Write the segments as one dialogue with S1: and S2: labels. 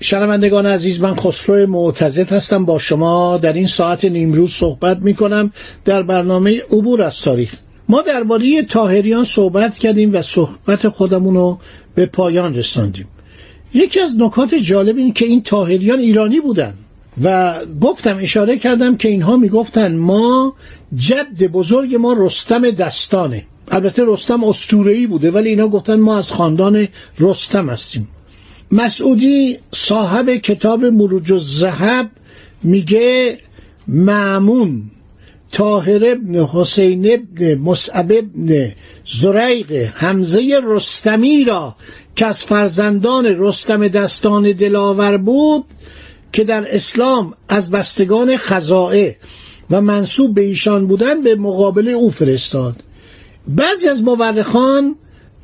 S1: شنوندگان عزیز من خسرو معتزد هستم. با شما در این ساعت نیمروز صحبت می کنم در برنامه عبور از تاریخ. ما درباره تاهریان صحبت کردیم و صحبت خودمون رو به پایان رساندیم. یکی از نکات جالب این که این تاهریان ایرانی بودن و گفتم اشاره کردم که اینها می‌گفتن ما جد بزرگ ما رستم دستانه. البته رستم استورهی بوده ولی اینا گفتن ما از خاندان رستم هستیم. مسعودی صاحب کتاب مروج الذهب میگه معمون طاهر ابن حسین ابن مصعب ابن زریق حمزه رستمی را که از فرزندان رستم دستان دلاور بود که در اسلام از بستگان خزائه و منصوب به ایشان بودن به مقابل او فرستاد. بعضی از مورخان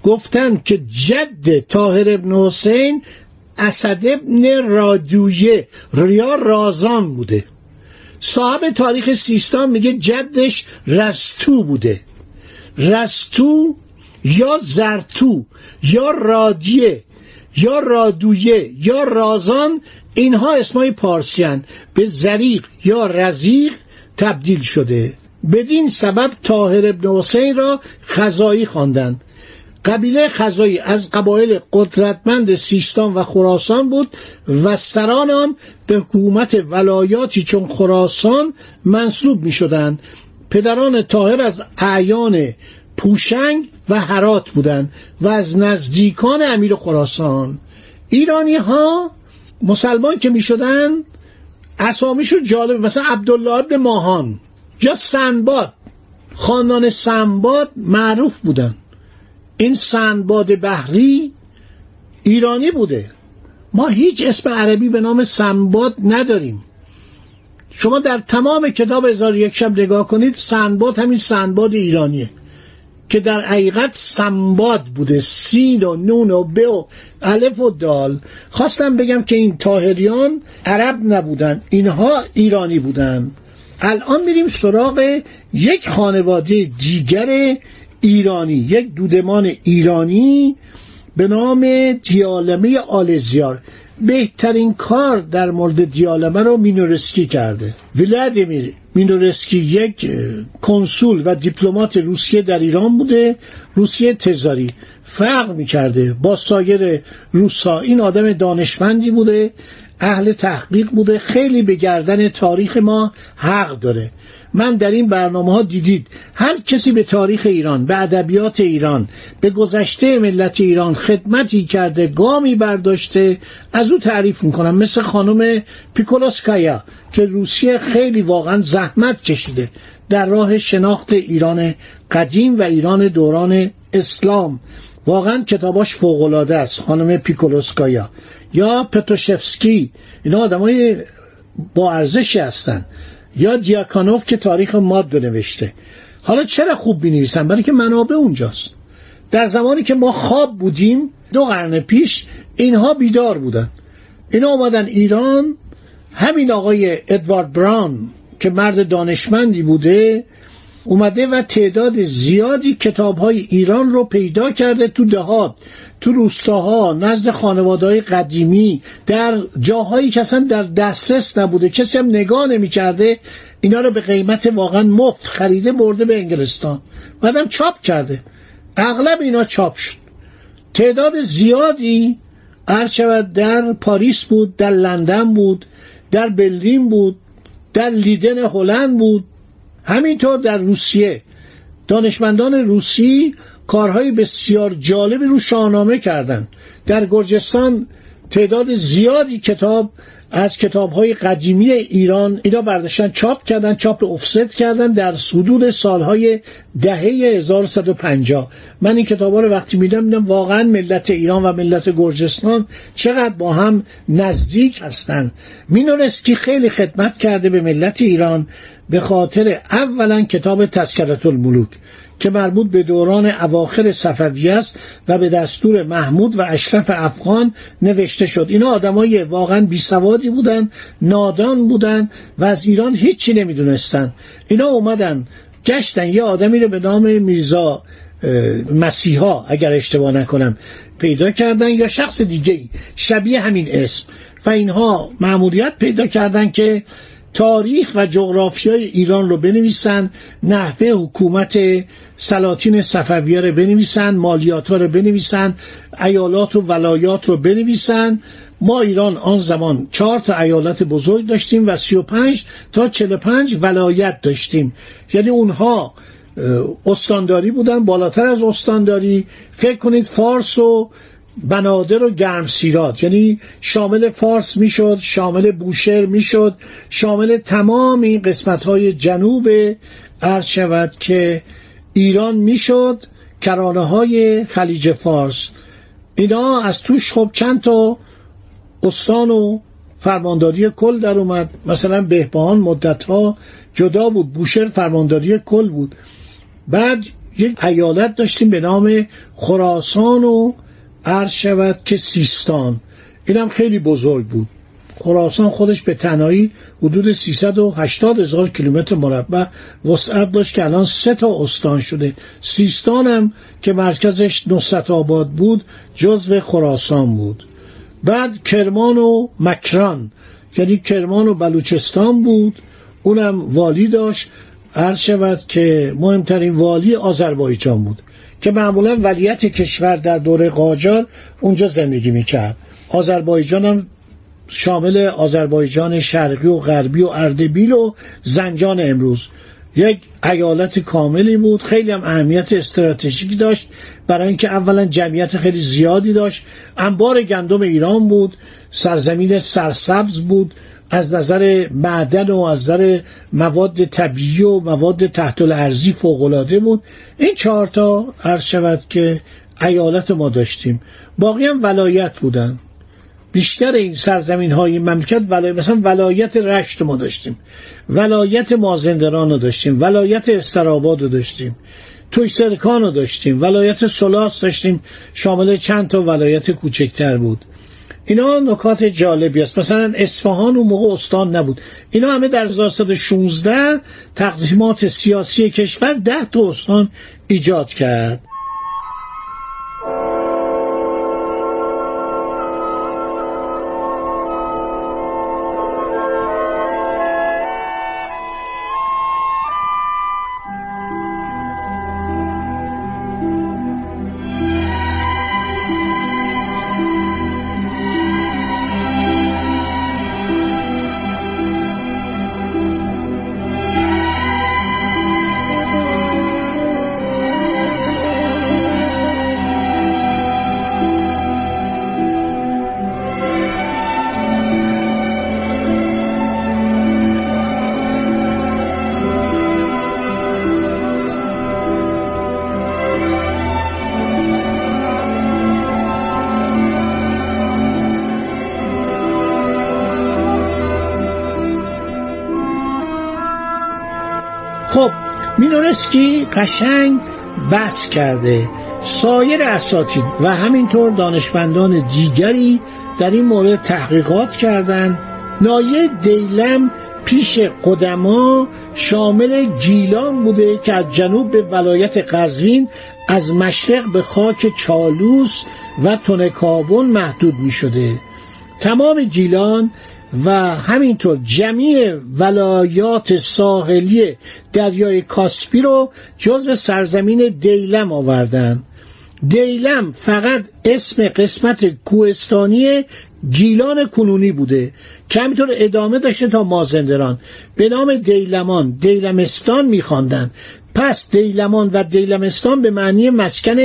S1: گفتند که جد طاهر ابن حسین اسد ابن رادویه ریا رازان بوده. صاحب تاریخ سیستان میگه جدش رستو بوده. رستو یا زرتو یا رادیه یا رادویه یا رازان اینها اسمای پارسیان به زریق یا رزیق تبدیل شده. بدین سبب طاهر ابن حسین را خزایی خواندند. قبیله خزایی از قبایل قدرتمند سیستان و خراسان بود و سران آن به حکومت ولایاتی چون خراسان منصوب می شدند پدران طاهر از اعیان پوشنگ و هرات بودند و از نزدیکان امیر خراسان. ایرانی ها مسلمان که می شدن اسامیشون جالب مثلا عبدالله ابن ماهان یا سنباد. خاندان سنباد معروف بودن این سنباد بحری ایرانی بوده. ما هیچ اسم عربی به نام سنباد نداریم. شما در تمام کتاب هزار یک شب نگاه کنید سنباد همین سنباد ایرانیه که در حقیقت سنباد بوده. سین و نون و ب و الف و دال. خواستم بگم که این طاهریان عرب نبودن اینها ایرانی بودن. الان میریم سراغ یک خانواده دیگر ایرانی یک دودمان ایرانی به نام دیالمه آل زیار بهترین کار در مورد دیالمه رو مینورسکی کرده. ولادیمیر مینورسکی یک کنسول و دیپلمات روسیه در ایران بوده روسیه تزاری. فرق می‌کرده. با سایر روسا این آدم دانشمندی بوده اهل تحقیق بوده خیلی به گردن تاریخ ما حق داره. من در این برنامه ها دیدید هر کسی به تاریخ ایران به ادبیات ایران به گذشته ملت ایران خدمتی کرده گامی برداشته از او تعریف می‌کنم. مثل خانم پیکولوسکایا که روسیه خیلی واقعا زحمت کشیده. در راه شناخت ایران قدیم و ایران دوران اسلام. واقعا کتاباش فوقالعاده است خانم پیکولوسکایا یا پتوشفسکی. اینا آدمای با ارزشی هستن. یا دیاکانوف که تاریخ ماد رو نوشته. حالا چرا خوب بینویسن برای که منابع اونجاست. در زمانی که ما خواب بودیم دو قرن پیش اینها بیدار بودن. اینا آمدن ایران. همین آقای ادوارد براون که مرد دانشمندی بوده اومده و تعداد زیادی کتاب های ایران رو پیدا کرده تو دهات تو روستاها نزد خانواده قدیمی در جاهایی که اصلا در دسترس نبوده. کسی هم نگاه نمی کرده اینا رو به قیمت واقعا مفت خریده برده به انگلستان. بعدم چاپ کرده. اغلب اینا چاپ شد. تعداد زیادی شود در پاریس بود در لندن بود در برلین بود در لیدن هلند بود. همینطور در روسیه. دانشمندان روسی کارهای بسیار جالبی رو شاهنامه کردند. در گرجستان تعداد زیادی کتاب از کتاب های قدیمی ایران اینا برداشتن چاپ کردن چاپ افست کردن در حدود سالهای دهه 1150 من این کتاب ها رو وقتی میدم میدم واقعا ملت ایران و ملت گرجستان چقدر با هم نزدیک هستند مینونسکی خیلی خدمت کرده به ملت ایران. به خاطر اولا کتاب تذکرت الملوک که مربوط به دوران اواخر صفوی است و به دستور محمود و اشرف افغان نوشته شد. اینا آدمای واقعا بیسوادی بودن نادان بودن و از ایران هیچی نمی‌دونستن. اینا اومدن گشتن یه آدمی رو به نام میرزا مسیحا اگر اشتباه نکنم پیدا کردن یا شخص دیگه شبیه همین اسم. و اینها معمولیت پیدا کردن که تاریخ و جغرافیای ایران رو بنویسن نحوه حکومت سلاطین صفویه رو بنویسن مالیات ها رو بنویسن ایالات و ولایات رو بنویسن. ما ایران آن زمان چهار تا ایالت بزرگ داشتیم و سی و پنج تا چل پنج ولایت داشتیم. یعنی اونها استانداری بودن بالاتر از استانداری. فکر کنید فارس و بنادر و گرمسیرات یعنی شامل فارس می‌شد شامل بوشهر می‌شد شامل تمام این قسمت های جنوب عرض شود که ایران می‌شد کرانه های خلیج فارس. اینا از توش خب چند تا استان و فرمانداری کل در اومد. مثلا بهبهان مدت ها جدا بود بوشهر فرمانداری کل بود. بعد یک ایالت داشتیم به نام خراسان و عرض شود که سیستان. اینم خیلی بزرگ بود. خراسان خودش به تنهایی حدود 380 هزار کیلومتر مربع وسعت داشت که الان سه تا استان شده. سیستان هم که مرکزش نصرت آباد بود جزو خراسان بود. بعد کرمان و مکران. یعنی کرمان و بلوچستان بود. اونم والی داشت. عرض شود که مهمترین والی آذربایجان بود. که معمولا ولیت کشور در دوره قاجار اونجا زندگی می‌کرد. آذربایجان هم شامل آذربایجان شرقی و غربی و اردبیل و زنجان امروز. یک ایالت کاملی بود. خیلی هم اهمیت استراتژیکی داشت. برای اینکه اولا جمعیت خیلی زیادی داشت. انبار گندم ایران بود. سرزمین سرسبز بود. از نظر معدن و از نظر مواد طبیعی و مواد تحت الارضی فوق بود این چهار تا عرض شود که ایالت ما داشتیم. باقی هم ولایت بودن. بیشتر این سرزمین های مملکت ولایت مثلا ولایت رشت ما داشتیم. ولایت مازندران رو داشتیم. ولایت استراباد رو داشتیم. توی سرکان رو داشتیم. ولایت سلاس داشتیم. شامل چند تا ولایت کوچکتر بود. اینا نکات جالبی است. مثلا اصفهان اون موقع استان نبود. اینا همه در 1916 تقسیمات سیاسی کشور ده تا استان ایجاد کرد. مینورسکی قشنگ بحث کرده سایر اساتید و همینطور دانشمندان دیگری در این مورد تحقیقات کردند. نایه دیلم پیش قدما شامل گیلان بوده که از جنوب به ولایت قزوین از مشرق به خاک چالوس و تنکابون محدود می شده تمام گیلان و همینطور جمعی ولایات ساحلی دریای کاسپی رو جزو سرزمین دیلم آوردن. دیلم فقط اسم قسمت کوهستانی گیلان کنونی بوده که همینطور ادامه داشته تا مازندران. به نام دیلمان دیلمستان میخواندن. پس دیلمان و دیلمستان به معنی مسکن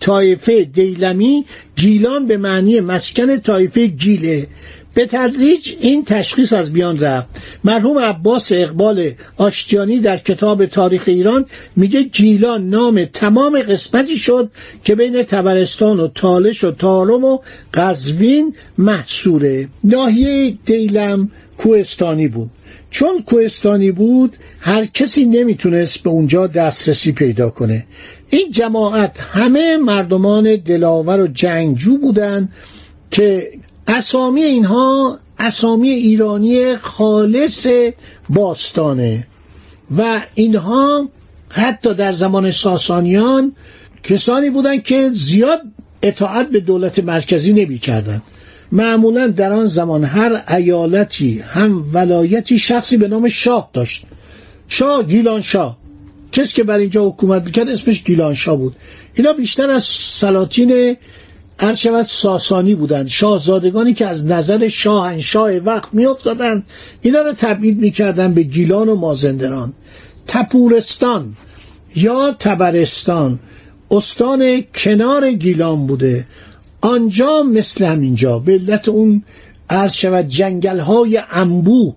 S1: طایفه دیلمی گیلان به معنی مسکن طایفه گیله به تدریج این تشخیص از بیان رفت. مرحوم عباس اقبال آشتیانی در کتاب تاریخ ایران میگه گیلان نام تمام قسمتی شد که بین تبرستان و تالش و تارم و قزوین محصوره. ناحیه دیلم کوهستانی بود. چون کوهستانی بود هر کسی نمی‌تونست به اونجا دسترسی پیدا کنه. این جماعت همه مردمان دلاور و جنگجو بودن که اسامی اینها اسامی ایرانی خالص باستانه و اینها حتی در زمان ساسانیان کسانی بودند که زیاد اطاعت به دولت مرکزی نمی کردن. معمولا در آن زمان هر ایالتی هم ولایتی شخصی به نام شاه داشت. شاه گیلان شاه. کسی که بر اینجا حکومت می‌کرد اسمش گیلان شاه بود. اینا بیشتر از سلاطین هر شود ساسانی بودند شاهزادگانی که از نظر شاهنشاه وقت میافتادند اینا رو تبعید می‌کردن به گیلان و مازندران. تپورستان یا تبرستان استان کنار گیلان بوده. آنجا مثل همینجا به علت اون عرض شود جنگل های انبو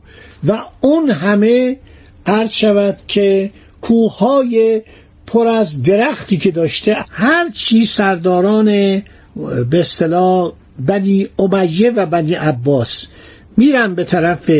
S1: و اون همه عرض شود که کوههای پر از درختی که داشته هر چی سرداران به اصطلاح بنی امیه و بنی عباس. میرن به طرف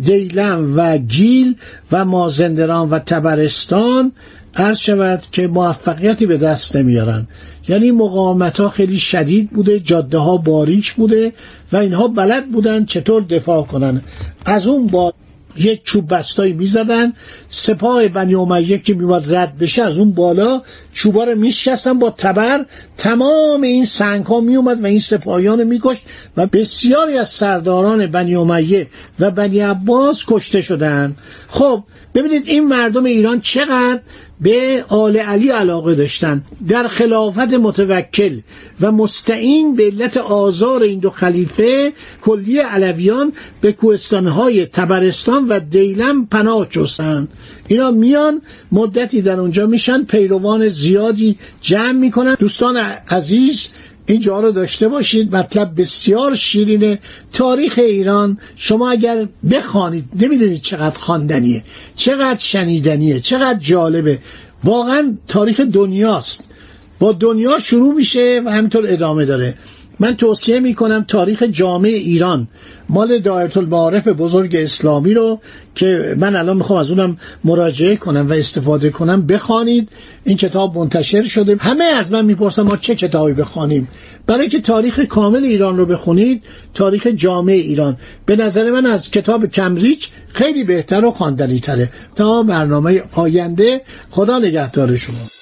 S1: دیلم و گیل و مازندران و تبرستان. عرض شود که موفقیتی به دست نمیارن. یعنی مقاومت ها خیلی شدید بوده جاده ها باریک بوده و اینها بلد بودن چطور دفاع کنن. از اون با یک چوب بستایی می‌زدن. سپاه بنی امیه که میواد رد بشه از اون بالا چوبا رو میشکستن با تبر. تمام این سنگ ها میومد و این سپاهیان میکشت و بسیاری از سرداران بنی امیه و بنی عباس کشته شدن خب ببینید این مردم ایران چقدر به آل علی علاقه داشتند در خلافت متوکل و مستعین به علت آزار این دو خلیفه کلی علویان به کوهستانهای تبرستان و دیلم پناه جستند اینا میان مدتی در اونجا میشن پیروان زیادی جمع می‌کنن. دوستان عزیز اینجا رو داشته باشید. مطلب بسیار شیرینه. تاریخ ایران شما اگر بخوانید نمی‌دونید چقدر خواندنیه چقدر شنیدنیه چقدر جالبه. واقعا تاریخ دنیاست. با دنیا شروع میشه و همینطور ادامه داره. من توصیه می‌کنم تاریخ جامع ایران مال دایره المعارف بزرگ اسلامی رو که من الان می‌خوام از اونم مراجعه کنم و استفاده کنم بخوانید. این کتاب منتشر شده. همه از من می‌پرسن ما چه کتابی بخوانیم. برای که تاریخ کامل ایران رو بخونید تاریخ جامع ایران. به نظر من از کتاب کمریچ خیلی بهتر و خواندنی تره. تا برنامه آینده خدا نگهدار شما.